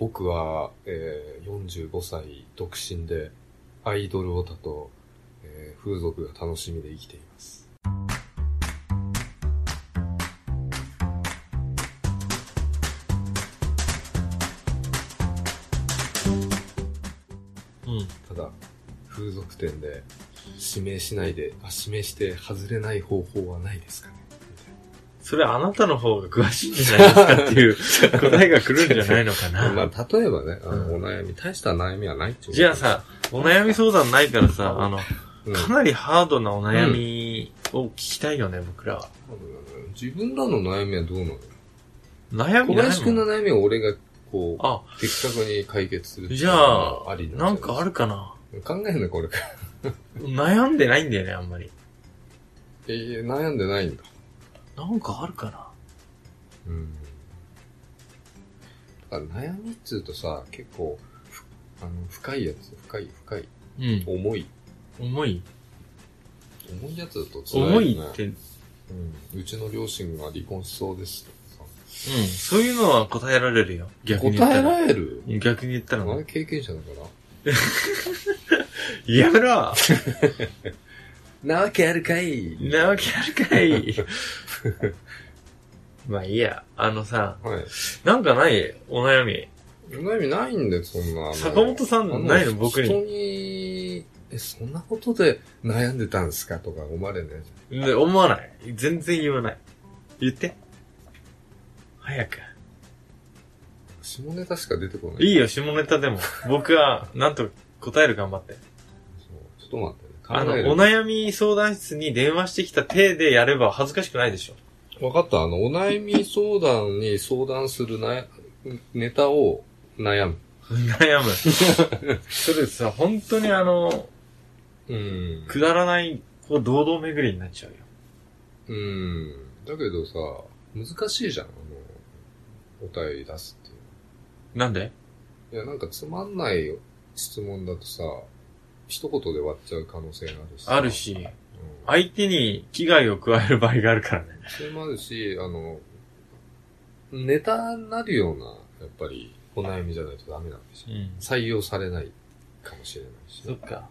僕は、えー、45歳独身で、アイドルオタと、えー、風俗が楽しみで生きています。うん。ただ、風俗店で指名しないで、あ、指名して外れない方法はないですかねそれあなたの方が詳しいんじゃないですかっていう 答えが来るんじゃないのかな。まあ、例えばね、あの、うんお悩み、大した悩みはないってことじゃあさ、お悩み相談ないからさ、あの、うん、かなりハードなお悩みを聞きたいよね、僕らは。自分らの悩みはどうなの？悩み小林くんの悩みを俺が、こう、あ、的確に解決するじゃああり、なんか？あるるかな？考えるね、これから。悩んでないんだよね、あんまり。えー悩んでないんだ。なんかあるかなうん。だから悩みっつうとさ、結構、ふあの、深いやつ、深い、深い、うん。重い。重い？重いやつだと辛いよね。重いって、うん。うん。うちの両親が離婚しそうですとかそういうのは答えられるよ。さ。逆に答えら。られる？逆に言ったらあれ経験者だから。やめろ なわけあるかいなわけあるかい まあいいや。あのさ、はい。なんかない？お悩み。悩みないんだよ、そんな。坂本さんないの？僕に人に、え、そんなことで悩んでたんですかとか思われない？じで思わない。全然言わない。言って。早く。ゃん。下ネタしか出てこない。いいよ、下ネタでも。僕は、なんと答える頑張って。そうちょっと待ってね。あの、お悩み相談室に電話してきた体でやれば恥ずかしくないでしょ。わかった。あの、お悩み相談に相談するなネタを悩む。悩む。それさ、本当にあの、うん。くだらない、こう、堂々巡りになっちゃうよ。うん。だけどさ、難しいじゃん。あの、お便り出すっていう。なんで？いや、なんかつまんない質問だとさ、一言で終わっちゃう可能性があるしさ。あるし、うん。相手に危害を加える場合があるからね。それもあるし、あの、ネタになるような、やっぱり、お悩みじゃないとダメなんですよ。うん。採用されないかもしれないし。そっか。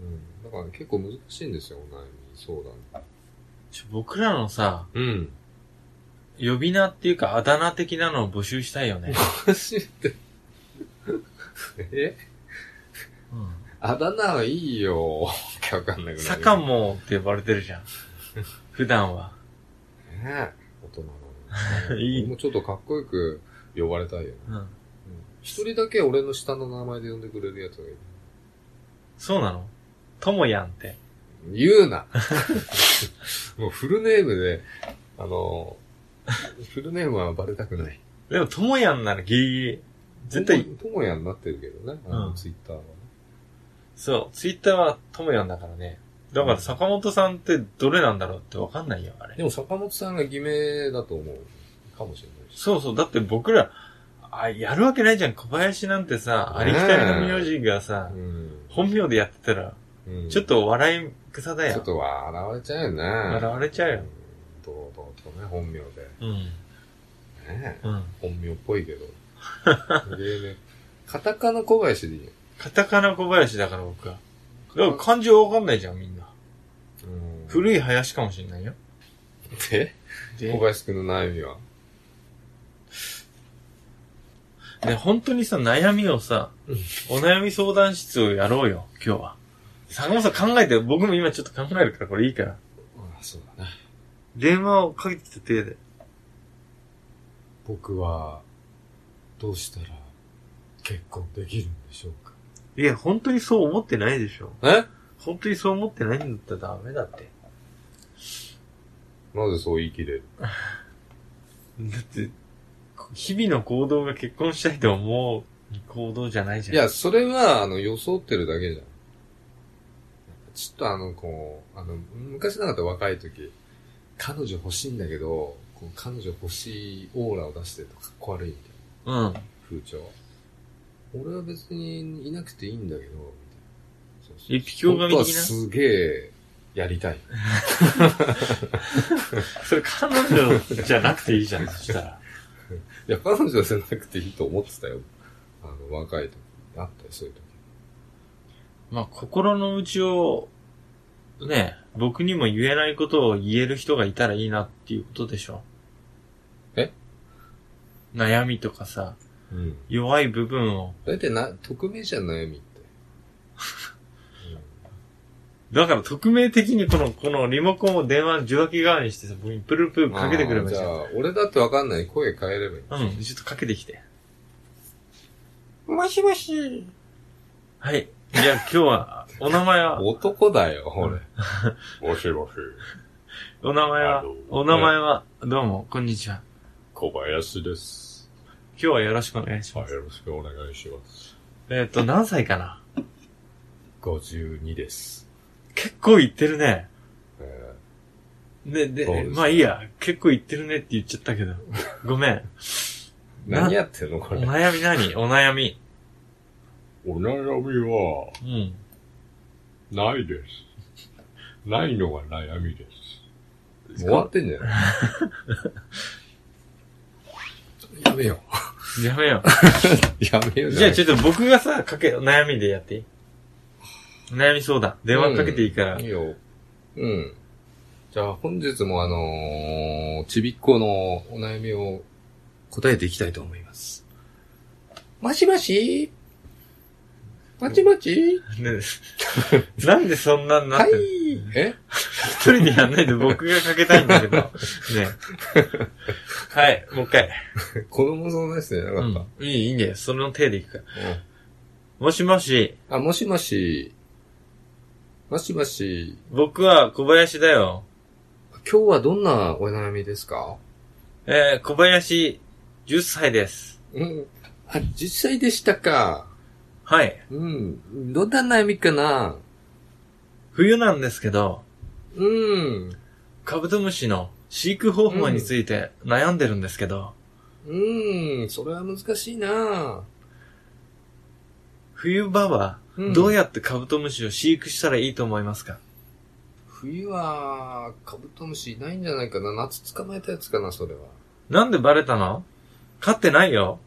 うん。だから結構難しいんですよ、お悩み相談。ちょ僕らのさ、うん。呼び名っていうかあだ名的なのを募集したいよね。マジで。え？うん。あだ名はいいよ。わ けわかんなくなる。坂もって呼ばれてるじゃん。普段は。ねえ。大人なのに。いい俺もちょっとかっこよく呼ばれたいよね。うん。うん一人だけ俺の下の名前で呼んでくれるやつがいる。そうなの？ともやんって。言うなもうフルネームで、あの、フルネームはバレたくない。でもともやんならギリギリ。絶対、ともやんなってるけどね。あの、うんツイッターはね。そう、ツイッターはともやんだからね。だから坂本さんってどれなんだろうってわかんないよ、あれで。も坂本さんが偽名だと思うかもしれないし。そうそう、だって僕ら、あ、やるわけないじゃん。小林なんてさ、ありきたりの名字がさ、うん。本名でやってたら、うんちょっと笑い草だよ。ちょっと笑われちゃうよね。笑われちゃうよん。堂々とね、本名で。うん。ねうん。本名っぽいけど。でね、カタカナ小林でいいよ。カタカナ小林だから僕は。でも漢字はわかんないじゃん、みんな。うん古い林かもしんないよ。で？で？小林くんの悩みは？ね、本当にさ、悩みをさ、お悩み相談室をやろうよ、今日は。坂本さん考えて、僕も今ちょっと考えるから、これいいから。ああ、そうだね。電話をかけてきた手で。僕は、どうしたら結婚できるんでしょうか？いや、本当にそう思ってないでしょ。え？本当にそう思ってないんだったらダメだって。なぜそう言い切れる？だって、日々の行動が結婚したいと思う行動じゃないじゃん。いや、それは、あの、装ってるだけじゃん。ちょっとあの、こう、あの、昔なかった若い時、彼女欲しいんだけど、こう彼女欲しいオーラを出してるとかっこ悪いみたいなうん。風潮。俺は別にいなくていいんだけど、一匹狼的な？すげえ、やりたい。それ彼女じゃなくていいじゃん、そしたら。いや、彼女じゃなくていいと思ってたよ。あの、若い時。あったよ、そういう時。まあ、心の内を、ね、僕にも言えないことを言える人がいたらいいなっていうことでしょ。え？悩みとかさ、うん。弱い部分を。だいたいな、匿名じゃん、悩みって。だから匿名的にこの、このリモコンを電話の受話器側にしてさ、僕にプルプルかけてくればいいじゃん。あーじゃあ、俺だってわかんない。声変えればいい。うん、ちょっとかけてきて。もしもし。はい。じゃあ今日は、お名前は、男だよ、俺。もしもし、お名前は？あの、お名前は、どうも、こんにちは。小林です。今日はよろしくお願いします。はい、よろしくお願いします。えっ、と、何歳かな？52です。結構言ってるね。えで、で、まあいいや、結構言ってるねって言っちゃったけど。ごめん。何やってんの、これ？お悩み何？お悩み。ーお悩みは、うん。ないです。ないのが悩みです。終わってんじゃない？やめよやめよう。やめよう う。じゃあちょっっと僕がさ、かけ、悩みでやっていい？悩み相談。電話かけていいから。いいよ。うん。じゃあ本日もあのー、ちびっこのお悩みを答えていきたいと思います。もしもしもちもちね なんでそんなになっはいてる、。え？一人でやんないで僕がかけたいんだけど。ねはい、もう一回。子供そうですね、なかった。うん。いい、いいね。その手でいくから。うんもしもし、あ、もしもし。もしもし。僕は小林だよ。今日はどんなお悩みですか？えー、小林、10歳です。うん。あ、実際でしたか。はい。うん。どんな悩みかな？冬なんですけど、うん。カブトムシの飼育方法について悩んでるんですけど、うん。それは難しいな冬場はうんどうやってカブトムシを飼育したらいいと思いますか、冬は、カブトムシいないんじゃないかな夏捕まえたやつかな、それは。なんでバレたの？飼ってないよ。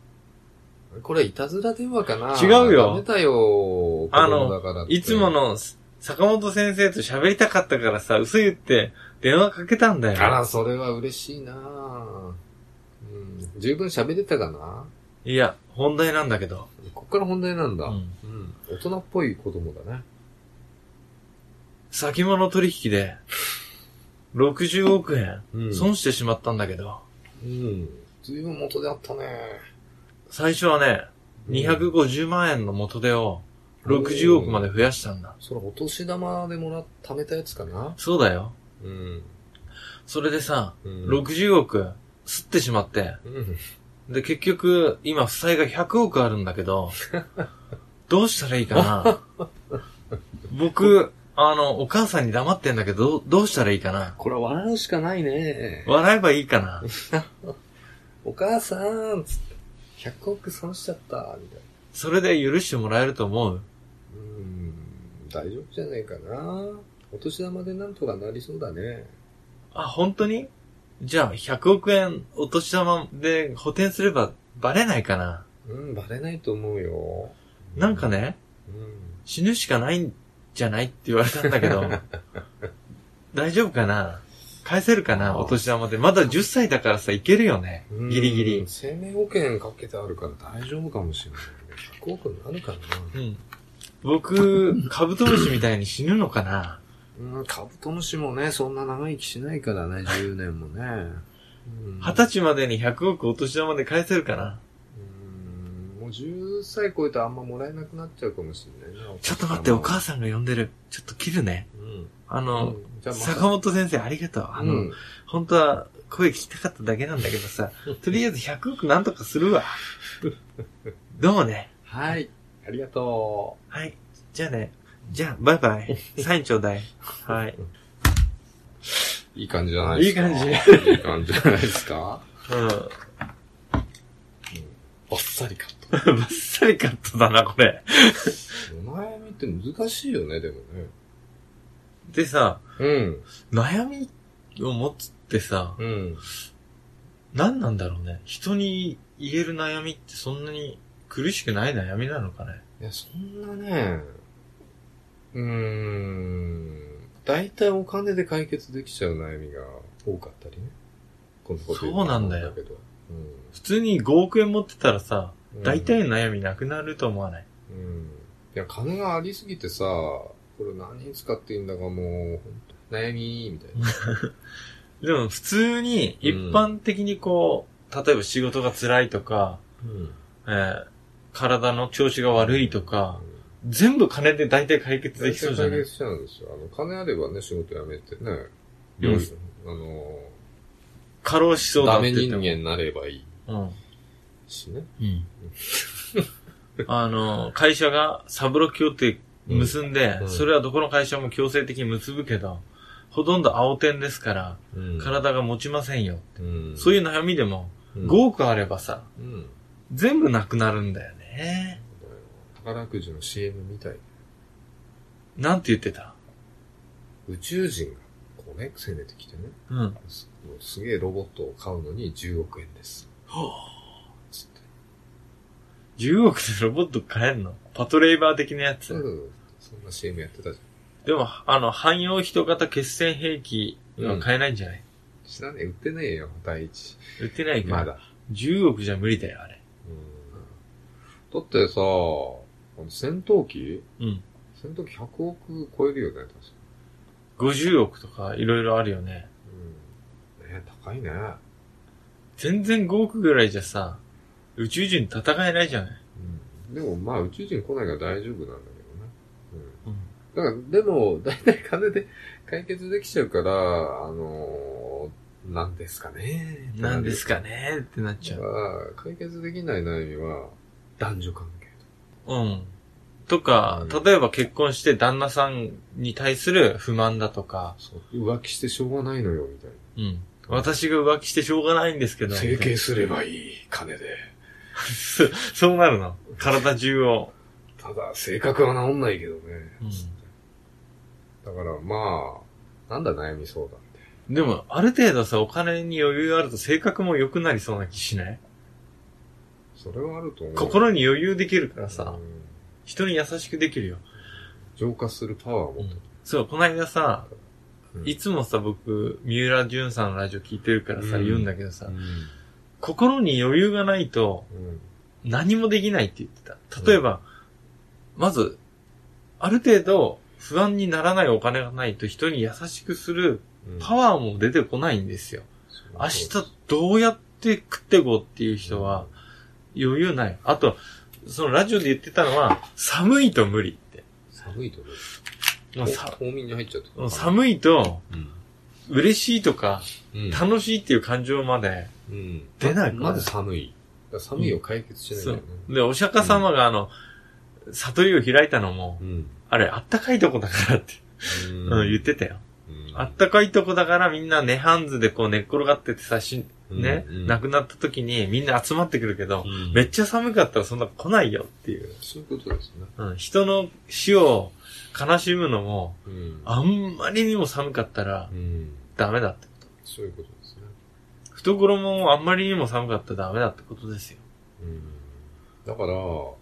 これ、いたずら電話かな違うよダメだよ。子あの、いつも。の坂本先生と喋りたかったからさ、嘘言って電話かけたんだよ。あら、それは嬉しいなうん。十分喋れたかな？いや、本題なんだけど。こっから本題なんだ。うんうん。大人っぽい子供だね。先物取引で、60億円、うん損してしまったんだけど、うん。ずいぶん元であったね。最初はね、うん250万円の元手を60億まで増やしたんだ。それお年玉でもらっ、貯めたやつかな？そうだよ。うん。それでさ、うん60億吸ってしまって、うん。で、結局、今、負債が100億あるんだけど、どうしたらいいかな？僕、あの、お母さんに黙ってんだけど、どうどうしたらいいかな？これは笑うしかないね。笑えばいいかな？お母さんつって、100億損しちゃった、みたいな。それで許してもらえると思う？うん。大丈夫じゃないかな。お年玉でなんとかなりそうだね。あ、本当に？じゃあ、100億円お年玉で補填すればバレないかな？うん、バレないと思うよ。なんかね、うん。死ぬしかないんじゃないって言われたんだけど、大丈夫かな？返せるかな？お年玉で。まだ10歳だからさ、いけるよね。うんギリギリ。生命保険かけてあるから大丈夫かもしれないけど。100億になるかな？うん。僕、カブトムシみたいに死ぬのかな？うん、カブトムシもね、そんな長生きしないからね、10年もね。うん二十歳までに100億お年玉で返せるかな？うんもう10歳超えたらあんまもらえなくなっちゃうかもしれないな。ちょっと待って、お母ささんが呼んでる。ちょっと切るね。うん。の、じゃあまた坂本先生ありがとう。あの、うん本当は声聞きたかっただけなんだけどさ、とりあえず100億なんとかするわ。どうもね。はい。ありがとはい。じゃあね。じゃあ、バイバイ。サインちょうだい。はい。う。いい感じじゃないですか？いい感じ。いい感じじゃないですか？うん。バッサリカット。バッサリカットだな、これ。お悩みって難しいよね、でもね。でさ、うん。悩みを持つってさ、うん。何なんだろうね。人に言える悩みってそんなに苦しくない悩みなのかね？いや、そんなね、うーん、大体お金で解決できちゃう悩みが多かったりね。こんなこと言そうなんだよけど。普通に5億円持ってたらさ、うん。大体の悩みなくなると思わない？うん。いや、金がありすぎてさ、これ何に使っていいんだかもう、ほんと悩み、みたいな。でも普通に一般的にこう、例えば仕事が辛いとか、うん。えー体の調子が悪いとか、全部金で大体解決できそうじゃない？解決しちゃうんですよ。あの、金あればね、仕事辞めてね、うんよしあの、過労しそうだダメ人間になればいいうん。しね。うん。あの、会社がサブロ協定結んで、うんそれはどこの会社も強制的に結ぶけど、ほとんど青点ですから、うん体が持ちませんよ。うん。そういう悩みでも、うん5億あればさ、うん。全部なくなるんだよね。宝くじの CM みたい。なんて言ってた？宇宙人が、こうね、攻めてきてね、うん。すもうすげえロボットを買うのに10億円です。つって。10億でロボット買えんの？パトレイバー的なやつ？うんそんな CM やってたじでも、あの、汎用人型決戦兵器は買えないんじゃない、ゃん。知らねえ、売ってねえよ、第一。売ってないから。まだ。10億じゃ無理だよ、あれ。だってさ、戦闘機？うん。戦闘機100億超えるよね、確か。50億とかいろいろあるよね。うん。ね高いね。全然5億ぐらいじゃさ、宇宙人戦えないじゃない？うん。でもまあ宇宙人来ないから大丈夫なんだけどね。うん。うん。だから、でも、大体金で解決できちゃうから、あのー、なんですかね。なんですかねってなっちゃう。解決できない悩みは、男女関係うん。とか、うん例えば結婚して旦那さんに対する不満だとか、そう。浮気してしょうがないのよ、みたいうん。私が浮気してしょうがないんですけど。な。整形すればいい、金で。そ そうなるの？体中を。ただ、性格は治んないけどね。うんだから、まあ、なんだ悩み相談って。でも、ある程度さ、お金に余裕あると性格も良くなりそうな気しない？それはあると思う。心に余裕できるからさ、うん人に優しくできるよ。浄化するパワーを持ってる。そう、この間さ、うんいつもさ、僕、三浦淳さんのラジオ聞いてるからさ、うん言うんだけどさ、うん心に余裕がないとうん何もできないって言ってた。例えば、まず、ある程度不安にならないお金がないと人に優しくするうんパワーも出てこないんですよ。明日どうやって食っていこうっていう人は余裕ない。あと、そのラジオで言ってたのは、寒いと無理って。寒いとね。もうさ冬眠に入っちゃうと。寒いとうん。嬉しいとかうん。楽しいっていう感情まで、うん。出ないからまず寒い。寒いを解決しないんだよね。で、お釈迦様があの、悟りを開いたのも、うん。あれ、あったかいとこだからって、うんうん、言ってたよ。うんあったかいとこだからみんな寝ハンズでこう寝っ転がっててさ、し、ね、うんうん亡くなった時にみんな集まってくるけど、うんめっちゃ寒かったらそんな来ないよっていう。そういうことですね。うん、人の死を悲しむのも、うん。あんまりにも寒かったらうん。ダメだってこと。そういうことですね。懐もあんまりにも寒かったらダメだってことですよ。うん。だから、お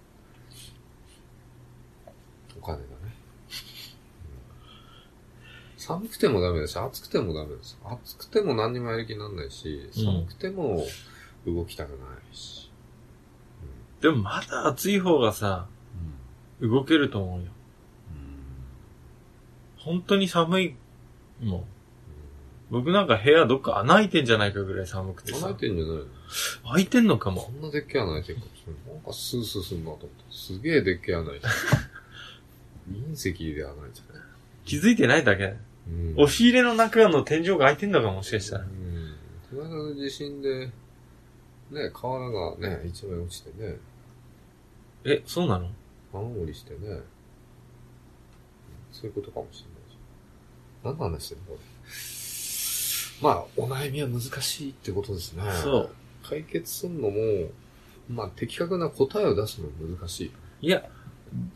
金だね。うん寒くてもダメだし、暑くてもダメです。暑くても何にもやる気にならないし、うん寒くても動きたくないし。でもまだ暑い方がさ、動けると思うよ。本当に寒いもん。僕なんか部屋どっか穴開いてんじゃないかぐらい寒くてさ穴開い。てんじゃないの？開いてんのかもこ。んなでっけえ穴開いてるかもしれない。なんかスースーすんなと思った。すげえでっけえ穴開いてる。隕石で穴開いてる。気づいてないだけ。うん押し入れの中の天井が開いてんのかもしかしたらう。ん。この間の地震で、ね、瓦がね、一枚落ちてね、え、そうなの？雨漏りしてね、そういうことかもしれないし。何の話してんの？まあ、お悩みは難しいってことですね。そう。解決するのも、まあ、的確な答えを出すの難しい。いや、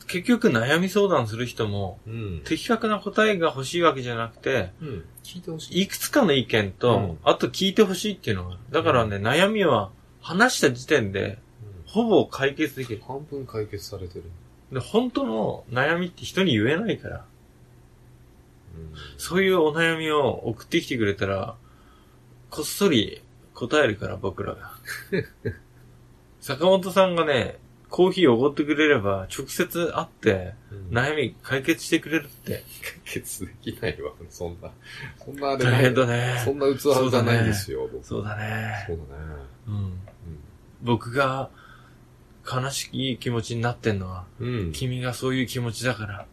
結局悩み相談する人も、うん。的確な答えが欲しいわけじゃなくて、うん。聞いてほしい。いくつかの意見と、うんあと聞いてほしいっていうのが。だからね、悩みは話した時点でほぼ解決できる。半分解決されてる。で、本当の悩みって人に言えないから。うん。そういうお悩みを送ってきてくれたら、こっそり答えるから、僕らが。坂本さんがね、コーヒーおごってくれれば、直接会って、うん悩み解決してくれるって。解決できないわ。そんな、そんなあれ大変だそね。んな器じゃないんですよ、僕そうだね。そうだね。うん。僕が悲しい気持ちになってんのは。君がそういう気持ちだから。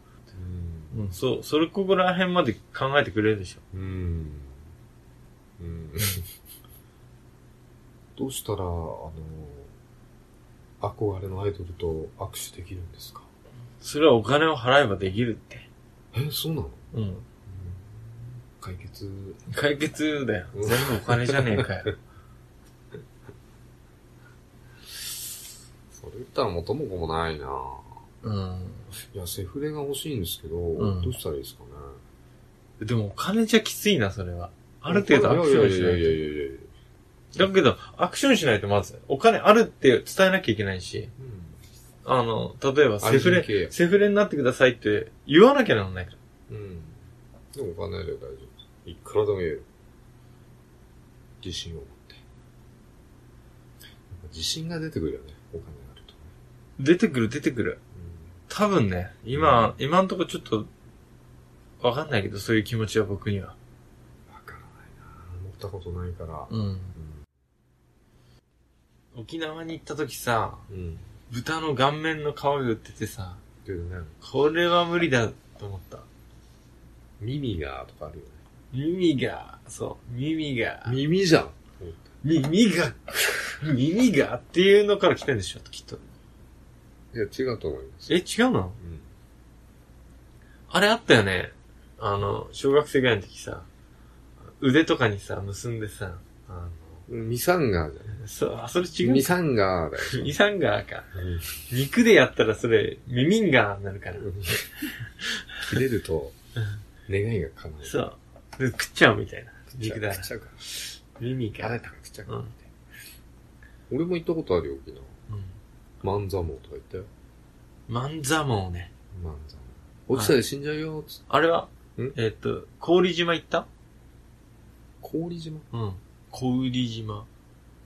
うんうん、そう、それここら辺まで考えてくれるでしょ。うん。うん。どうしたら、あの、憧れのアイドルと握手できるんですか？それはお金を払えばできるって。え、そうなの？うん。解決。解決だよ。うん全部お金じゃねえかよ。それ言ったら元も子もないなうん。いや、セフレが欲しいんですけど、うんどうしたらいいですかね？でもお金じゃきついな、それは。ある程度アクションしいやいやいやないと。いやいやいやだけど、アクションしないとまず、お金あるって伝えなきゃいけないし、うん。あの、例えばセフレ、約セフレになってくださいって言わなきゃならないから。うん。でもお金あれば大丈夫。いくらでも言える。自信を持って。自信が出てくるよね。お金があるとね。出てくる出てくる。多分ね、今、今んとこちょっと、わかんないけど、そういう気持ちは僕には。うん。わからないな持ったことないから。うん。沖縄に行った時さ、うん。うん。豚の顔面の皮が売っててさ、けどね、これは無理だと思った。耳がとかあるよね。耳が、そう、耳が、耳じゃん耳が、耳がっていうのから来てんでしょ、きっと。いや、違うと思います。え、違うの？うん。あれあったよね。あの、小学生ぐらいの時さ、腕とかにさ、結んでさ、あミサンガーじゃの、そう、あ、それ違なう。ミサンガーだよ。ミサンガーか。うん肉でやったらそれ、ミミンガーになるから。切れると、願いが叶う。そう。で食っちゃうみたいな。肉だら食っ。ちゃうか耳ら。あれが。食っちゃうかうん。俺も行ったことあるよ、沖縄。うん。万座網とか行ったよ。万座網ね。万座網。落ちたら死んじゃうよ、つって。あれは？んえっと、氷島行った？氷島？うん。氷島。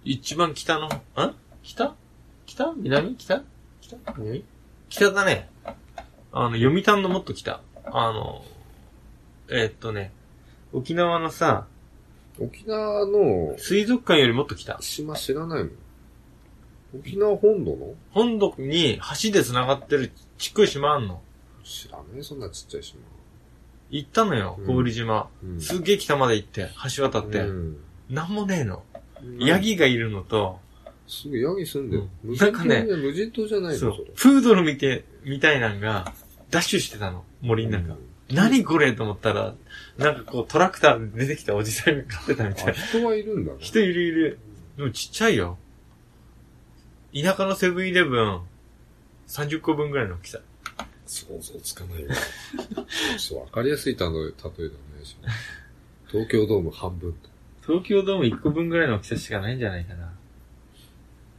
一番北の、ん北？北？南？北？北？南？北だね。あの、読谷のもっと北。あの、えーっとね、沖縄のさ、沖縄の水族館よりもっと北。島知らないもん。沖縄本土の？本土に橋で繋がってるちっこい島あんの。知らねえ、そんなちっちゃい島。行ったのよう、ん氷島。うんすっげえ北まで行って、橋渡って。うん。なんもねえの。ヤギがいるのと、すぐヤギ住んでる。うん無人島なんかね無人島じゃないのそうそれ。。プードルみて、みたいなんが、ダッシュしてたの。森の中。何これと思ったら、なんかこうトラクターで出てきたおじさんが飼ってたみたあ、いな。人はいるんだね。人いるいる。でもちっちゃいよ。田舎のセブンイレブン、30個分ぐらいの大きさ。想像つかないわ。わかりやすい例え、例えだね。東京ドーム半分と。東京ドーム1個分ぐらいの大きさしかないんじゃないかな。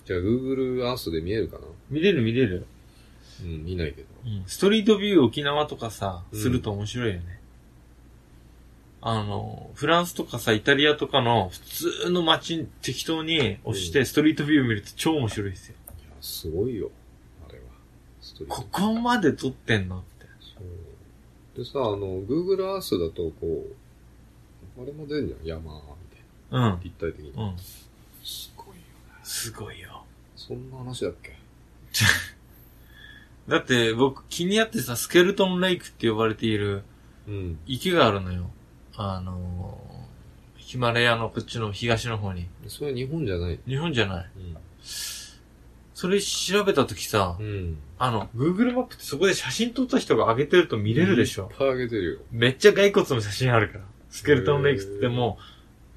じゃあ、Google Earth で見えるかな？見れる見れる。うん、見ないけど。ストリートビュー沖縄とかさ、うんすると面白いよね。あの、フランスとかさ、イタリアとかの普通の街に適当に押して、うんストリートビュー見ると超面白いですよ。いや、すごいよ。あれは。ストリートここまで撮ってんのって。そう。でさ、あの、Google Earth だと、こう、あれも出るじゃん。山。うん。立体的に。うん。すごいよね。すごいよ。そんな話だっけ？だって僕気になってさ、スケルトンレイクって呼ばれているうん。池があるのよ。あのー、ヒマラヤのこっちの東の方に。それは日本じゃない？日本じゃない。うん。それ調べたときさ、うん。あの、Google マップってそこで写真撮った人が上げてると見れるでしょい。っぱいあげてるよ。めっちゃ骸骨の写真あるから。スケルトンレイクって言っても、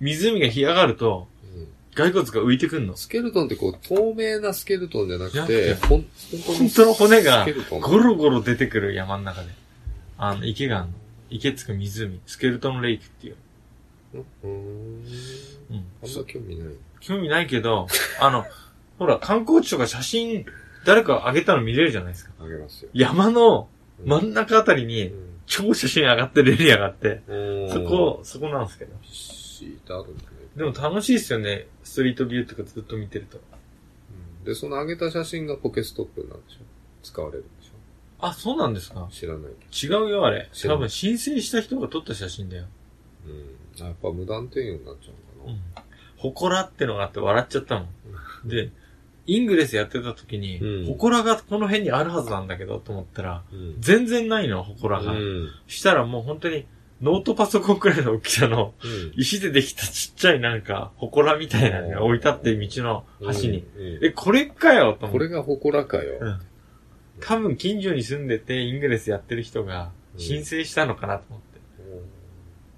湖が干上がると、うん。骸骨が浮いてくんの。スケルトンってこう、透明なスケルトンじゃなくて、ほん、本本当の骨が。ゴロゴロ出てくる山の中で。あの、池があるの。池つく湖。スケルトンレイクっていう。うーん。うん。あんま興味ない。興味ないけど、あの、ほら、観光地とか写真、誰か上げたの見れるじゃないですか。あげますよ。山のうん真ん中あたりに、超写真上がってるエリアがあって、うんそこ、そこなんですけど。シートあるんだね。でも楽しいですよね。ストリートビューとかずっと見てると。うんで、その上げた写真がポケストップなんでしょ？使われるんでしょ？あ、そうなんですか？知らないけ違うよ、あれ。知らない多分申請した人が撮った写真だよ。ど。うん。あやっぱ無断転用になっちゃうのかな。ほこらってのがあって笑っちゃったもん。で、イングレスやってた時にうん、ほこらがこの辺にあるはずなんだけど、と思ったら、うん。全然ないの、ほこらが。うん。したらもう本当に、ノートパソコンくらいの大きさの、うん。石でできたちっちゃいなんか、ほこらみたいなのが置いてあって、道の端に。え、これかよと思。これが祠かよ。うん多分近所に住んでて、イングレスやってる人が、うん申請したのかなと思って。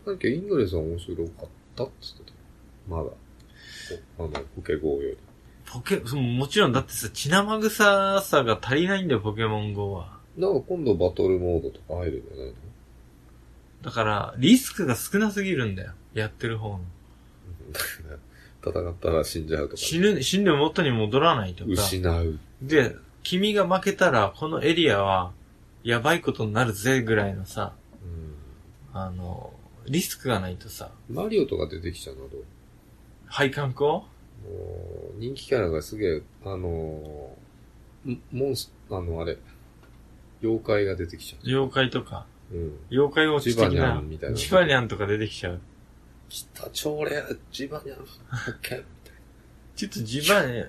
うん。なんかイングレスは面白かったっつってたよ。まだ。おあの、ポケゴーより。ポケ、そのもちろんだってさ、血生臭さが足りないんだよ、ポケモン GO は。なんか今度バトルモードとか入るんじゃないの？だから、リスクが少なすぎるんだよ。やってる方の。戦ったら死んじゃうとかね。死ぬ、死んでも元に戻らないとか。失う。で、君が負けたら、このエリアは、やばいことになるぜ、ぐらいのさ、うん。あの、リスクがないとさ、マリオとか出てきちゃうのはどう？配管工？もう人気キャラがすげえ、あのー、んモンス、あの、あれ、妖怪が出てきちゃ妖怪とか、う。うん。妖怪落ち的ジバニャなンみたいなジバニャンとか出てきちゃう。来た、超レア、ジバニャン、オッケー、みたいちょっとジバニャン、な。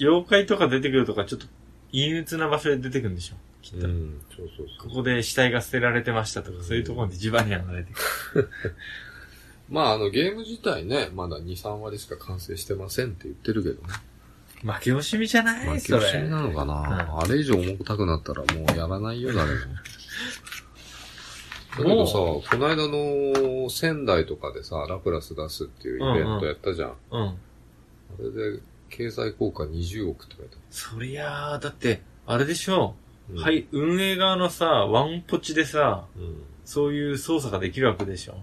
妖怪とか出てくるとか、ちょっと陰鬱な場所で出てくるんでしょ？きっと。うん、そうそうそう。ここで死体が捨てられてましたとか、そういうところでジバニャンが出てくる。まあ、あの、ゲーム自体ね、まだ2、3割しか完成してませんって言ってるけどね。負け惜しみじゃない？負け。惜しみなのかな、あれ以上重たくなったらもうやらないよ、誰も。だけどさ、この間の仙台とかでさ、ラプラス出すっていうイベントやったじゃん。うん。あれで、経済効果20億って書いてあそりゃあ、だって、あれでしょる。う。はい、運営側のさ、ワンポチでさ、うん。うん。そういう操作ができるわけでしょ。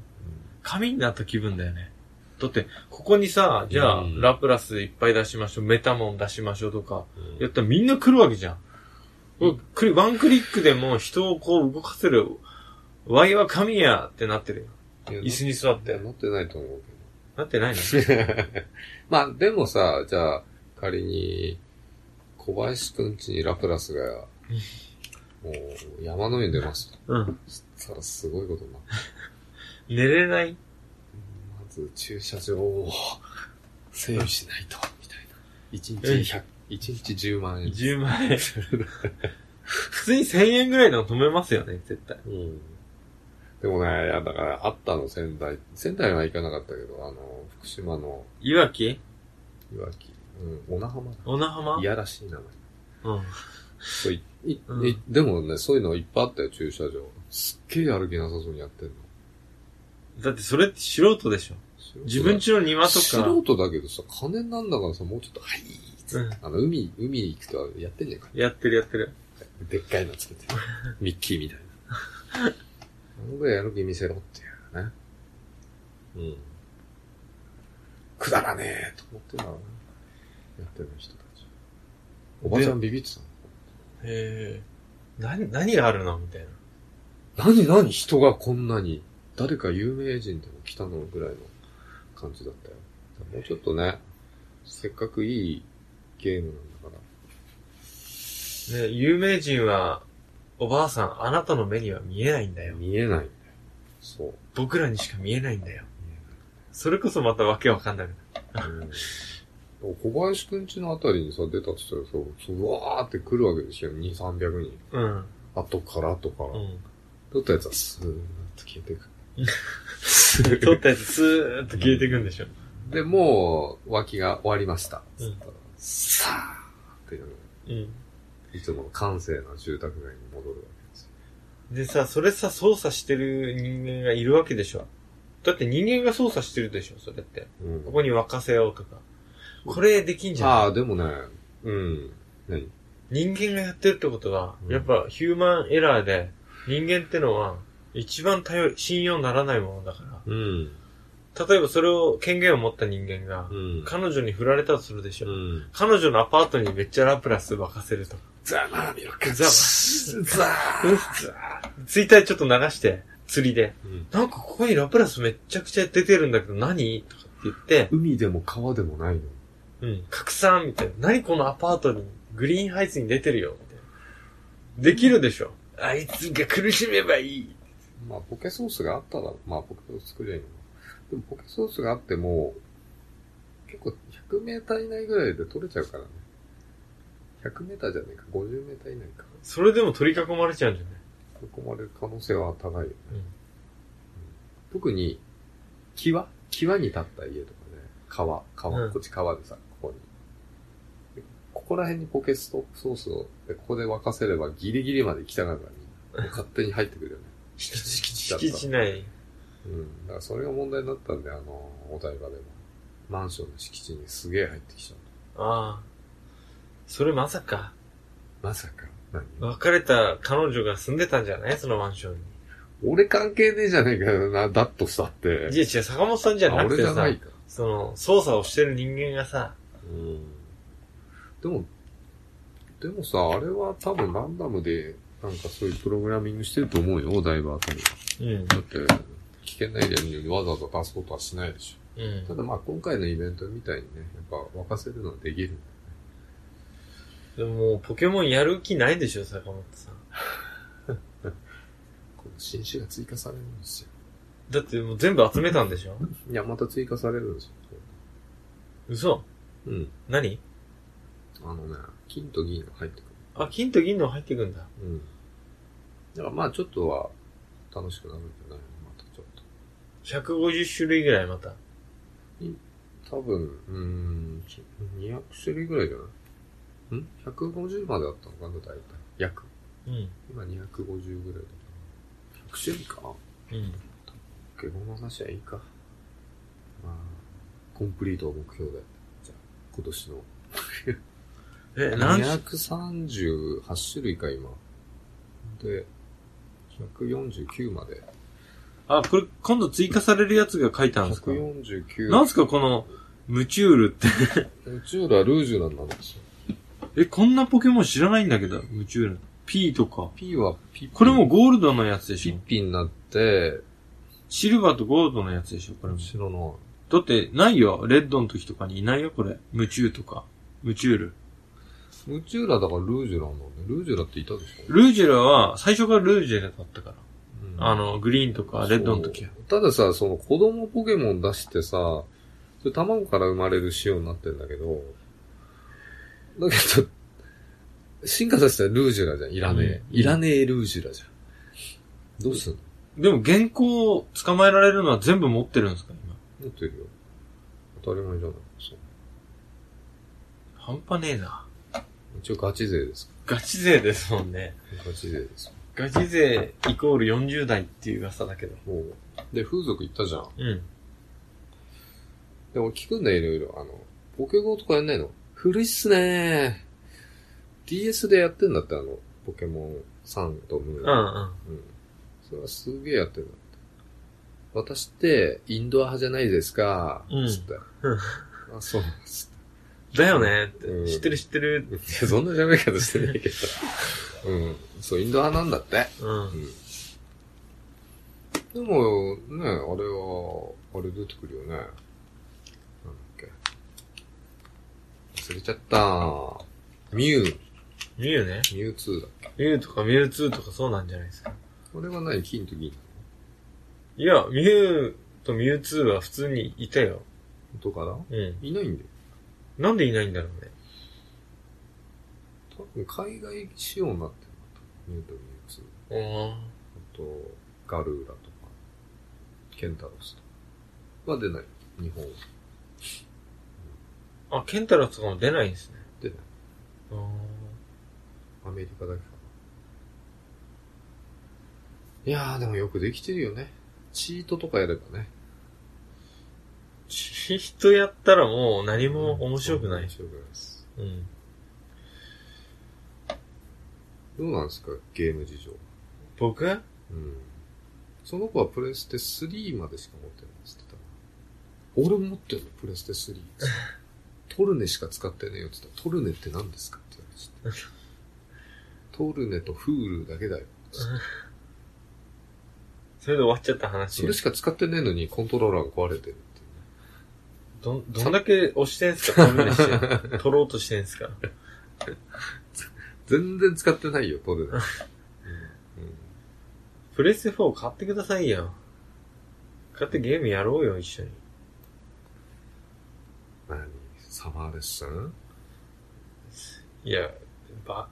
神になった気分だよね。だって、ここにさ、じゃあ、うんラプラスいっぱい出しましょう、メタモン出しましょうとか、うんやったらみんな来るわけじゃん。ワンクリックでもう人をこう動かせる、ワイは神やってなってるよ。椅子に座って。乗ってないと思うなってないの？けど。まあ、でもさ、じゃあ、仮に、小林くんちにラプラスが、もう、山の上に出ますと。うん。そしたらすごいことになる。寝れない？まず駐車場を整備しないと、みたいな。1日100、一日10万円。?10 万円。普通に1000円ぐらいでも止めますよね、絶対。うん。でもね、いや、だから、あったの、仙台。仙台は行かなかったけど、あの、福島のいわきいわき、うん、小名浜だ。小名浜？いやらしい名前。うん。そういいうんいでもね、そういうのいっぱいあったよ、駐車場。すっげえやる気なさそうにやってんの。だってそれって素人でしょ？自分家の庭とか。素人だけどさ、金なんだからさ、もうちょっと、はい、うんあの、海、海行くとやってんじゃんか。やってるやってる。でっかいのつけて。ミッキーみたいな。あのぐらいやる気見せろっていうね。うん。くだらねえと思ってんだろうな。やってる人たち。おばちゃんビビってたの？へえ。何、何があるの？みたいな。何何？人がこんなに、誰か有名人でも来たのぐらいの感じだったよ。もうちょっとね、せっかくいいゲームなんだから。ね、有名人は、おばあさん、あなたの目には見えないんだよ。見えないんだよ。そう。僕らにしか見えないんだよ。それこそまたわけわかんなくなる。うん、小林くんちのあたりにさ、出たって言ったらさ、うわーって来るわけですよ。2、300人。うん。後から後から。うん。撮ったやつはスーッと消えていく。撮ったやつスーッと消えていくんでしょ。で、もう、脇が終わりました。つうんさーっていう、うん。いつもの閑静な住宅街に戻るわけですよ。でさ、それさ、操作してる人間がいるわけでしょ。だって人間が操作してるでしょ、それって。うんここに沸かせようとか。これできんじゃん。ああ、でもね、うん。何？人間がやってるってことは、うんやっぱヒューマンエラーで、人間ってのは、一番頼り、信用ならないものだから、うん。例えばそれを、権限を持った人間が、うん。彼女に振られたとするでしょ。うん。彼女のアパートにめっちゃラプラス沸かせると。ザマーミロク。ザザツイッターでちょっと流して、釣りで。うんなんかここにラプラスめっちゃくちゃ出てるんだけど何？とかって言って、海でも川でもないの？うん、拡散みたいな。何このアパートに、グリーンハイツに出てるよ、みたいな。できるでしょ。あいつが苦しめばいい。まあ、ポケソースがあったら、まあ、ポケソース作りゃいいのか。でも、ポケソースがあっても、結構100メーター以内ぐらいで取れちゃうからね。100メーターじゃねえか、50メーター以内か。それでも取り囲まれちゃうんじゃない？そこまで可能性は高いよね。うん特に、際？際に立った家とかね、川、川、うんこっち川でさ、ここに。でここら辺にポケストソースを、でここで沸かせればギリギリまで行きたからみんな。勝手に入ってくるよね。敷地、敷地内。うん。だからそれが問題になったんで、あの、お台場でも。マンションの敷地にすげえ入ってきちゃう。ああ。それまさか、まさか。何？別れた彼女が住んでたんじゃない？そのマンションに。俺関係ねえじゃねえかよな、だっとしたって。いや違う、坂本さんじゃあなくてさ俺じゃな、いか。その、操作をしてる人間がさ、うん。でも、でもさ、あれは多分ランダムで、なんかそういうプログラミングしてると思うよ、お台場あたりは。うん。だって、危険なエリアにわざわざ出すことはしないでしょ。うんた。だまあ今回のイベントみたいにね、やっぱ沸かせるのはできるん。でももうポケモンやる気ないでしょ、坂本さん。この新種が追加されるんですよ。だってもう全部集めたんでしょ？いや、また追加されるんですよ。嘘うん。何？あのね、金と銀が入ってくあ、金と銀の入ってくんだ。る。うん。だからまあちょっとは楽しくなるんじゃないの？またちょっと。150種類ぐらいまた。多分、うーん、200種類ぐらいじゃない？ん ?150 まであったのかな大体。約。うん。今250ぐらいだから。100種類かなうん。ポケモンの話はいいか。まあ、コンプリートを目標で。じゃあ、今年の。え、何種238種類か、今。で、149まで。あ、これ今度追加されるやつが書いてあるんですか？149。なんすかこの、ムチュールって。宇宙らルージュなんですよ。え、こんなポケモン知らないんだけど、ムチュール。P とか。P はピッピン。これもゴールドのやつでしょピッピンになって、シルバーとゴールドのやつでしょこれも。白の、だって、ないよ。レッドの時とかにいないよ、これ。ムチューとか。ムチュール。宇宙らだからルージュランなんだね。ルージュラっていたでしょ？ルージュラは、最初からルージュラだったから。うんあの、グリーンとかレッドの時は。そうたださ、その子供ポケモン出してさ、それ卵から生まれる仕様になってんだけど、だけど、進化させたらルージュラじゃん。いらねえ。うんいらねえルージュラじゃん。どうすんの？でも、原稿を捕まえられるのは全部持ってるんですか今？持ってるよ。当たり前じゃないそう半端ねえな。一応ガチ勢ですかガチ勢ですもんね。ら。ガチ勢ですよ。ガチ勢イコール40代っていう噂だけど。もう。で、風俗行ったじゃん。うん。でも聞くんだよ、いろいろ。あの、ポケゴーとかやんないの？古いっすね DS でやってんだって、あの、ポケモン3とムーン。うんうん。うん。それはすげえやってるんだって。私って、インドア派じゃないですか、うんつって。うんあ、そうなんですだよねって、うん知ってる知ってる。いや、そんな喋り方してないけど。うん。そう、インドア派なんだって。うん。うん。でも、ね、あれは、あれ出てくるよね。なんだっけ。忘れちゃった。ミュウ、ミュウね。ミュウ2だっけ。ミュウとかミュウ2とかそうなんじゃないですか。これは何金と銀いや、ミュウとミュウ2は普通にいたよ。とかなうん。いないんだよ。なんでいないんだろうね。多分海外仕様になってるなと。ミュウとミュウ2。ああと、ガルーラとか、ケンタロスとか。は出ない。日本は。あ。あ、ケンタロスとかも出ないんですね。出ない。あアメリカだけかな。いやー、でもよくできてるよね。チートとかやればね。チートやったらもう何も面白くない面。白くないです。うん。どうなんですか？ゲーム事情。僕？うん。その子はプレステ3までしか持ってないって言って俺も持ってるの、プレステ3。トルネしか使ってねえよって言ったら、トルネって何ですか？って言われてトルネとフールだけだよ。それで終わっちゃった話それ。しか使ってねえのにコントローラーが壊れてるっていうね。どん、どんだけ押してんすか？取ろうとして 取ろうとしてんすか？全然使ってないよ、トルネ。プレステ4買ってくださいよ。買ってゲームやろうよ、一緒に。何サマーレッスンいや、ば、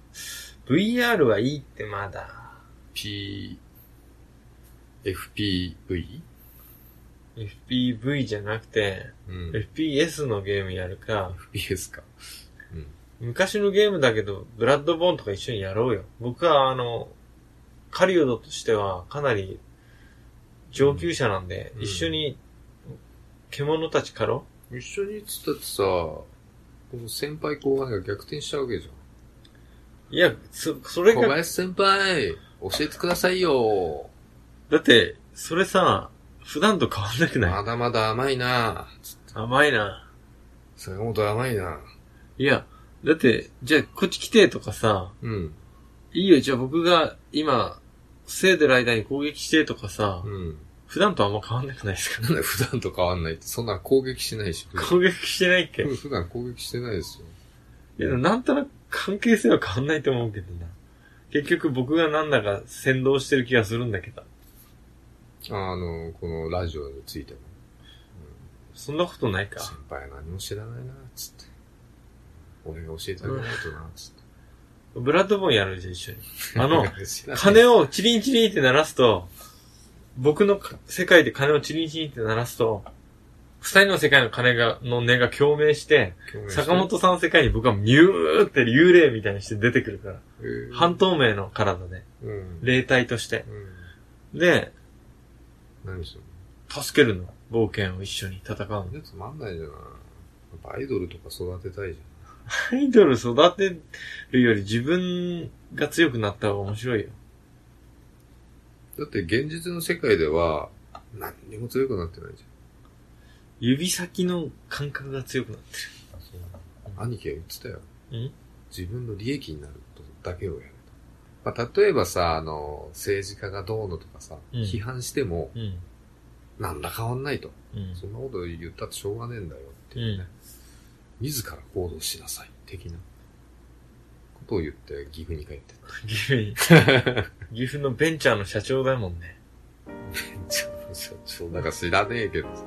VR はいいってまだ。?P、FPV? FPV じゃなくて、うん。FPS のゲームやるか、FPS か。うん。昔のゲームだけど、ブラッドボーンとか一緒にやろうよ。僕はあの、狩人としてはかなり上級者なんで、うん一緒に獣たち狩ろ一緒につったってさ、この先輩後輩が逆転しちゃうわけじゃん。ういや、そ、それ小が、林先輩、教えてくださいよ。だって、それさ、普段と変わんなくない？まだまだ甘いな甘いな。坂本甘いないや、だって、じゃあこっち来てとかさ、うん。いいよ、じゃあ僕が今、防いでる間に攻撃してとかさ、うん。普段とあんま変わんなくないですか？普段と変わんないって、そんな攻撃しないし。攻撃してないっけ？い 普段攻撃してないですよ。や、なんとなく関係性は変わんないと思うけどな。結局僕がなんだか先導してる気がするんだけど。あの、このラジオについても。そんなことない先か。輩は何も知らないなつって。俺が教えてあげないとなつって。ブラッドボーンやるじゃん、一緒に。あの、鐘をチリンチリンって鳴らすと、僕のか世界で鐘をチリンチリンって鳴らすと、二人の世界の鐘が、の音が共鳴して、坂本さんの世界に僕はミューって幽霊みたいにして出てくるから。えー半透明の体で、うん。霊体として。うん。で、何する助けるの。冒険を一緒に戦うのつまんないじゃない。やっぱアイドルとか育てたいじ アイドル育てるより自分が強くなった方が面白いよ。ゃん。だって現実の世界では、何にも強くなってないじ指先の感覚が強くなってゃん。兄貴が言ってたよ。る。ん？自分の利益になることだけをやると。まあ、例えばさ、あの、政治家がどうのとかさ、うん批判しても、うん。なんだ変わんないと。うん。そんなこと言ったってしょうがねえんだよっていうね。自ら行動しなさい、的な。ことを言って岐阜に帰ってった。岐阜に、岐阜のベンチャーの社長だもんね。ちょ、ちょ、ちょ、なんか知らねえけどさ。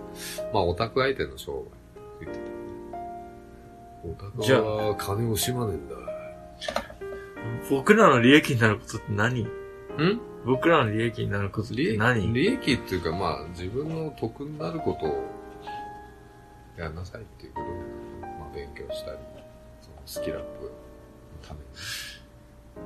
まあ、オタク相手の商売言ってた。オタクじゃは金を惜しまねえんだ。僕らの利益になることって何ん？僕らの利益になることっ利益て何利益っていうか、まあ、自分の得になることをやんなさいっていうことで、まあ、勉強したり、そのスキルアップ多分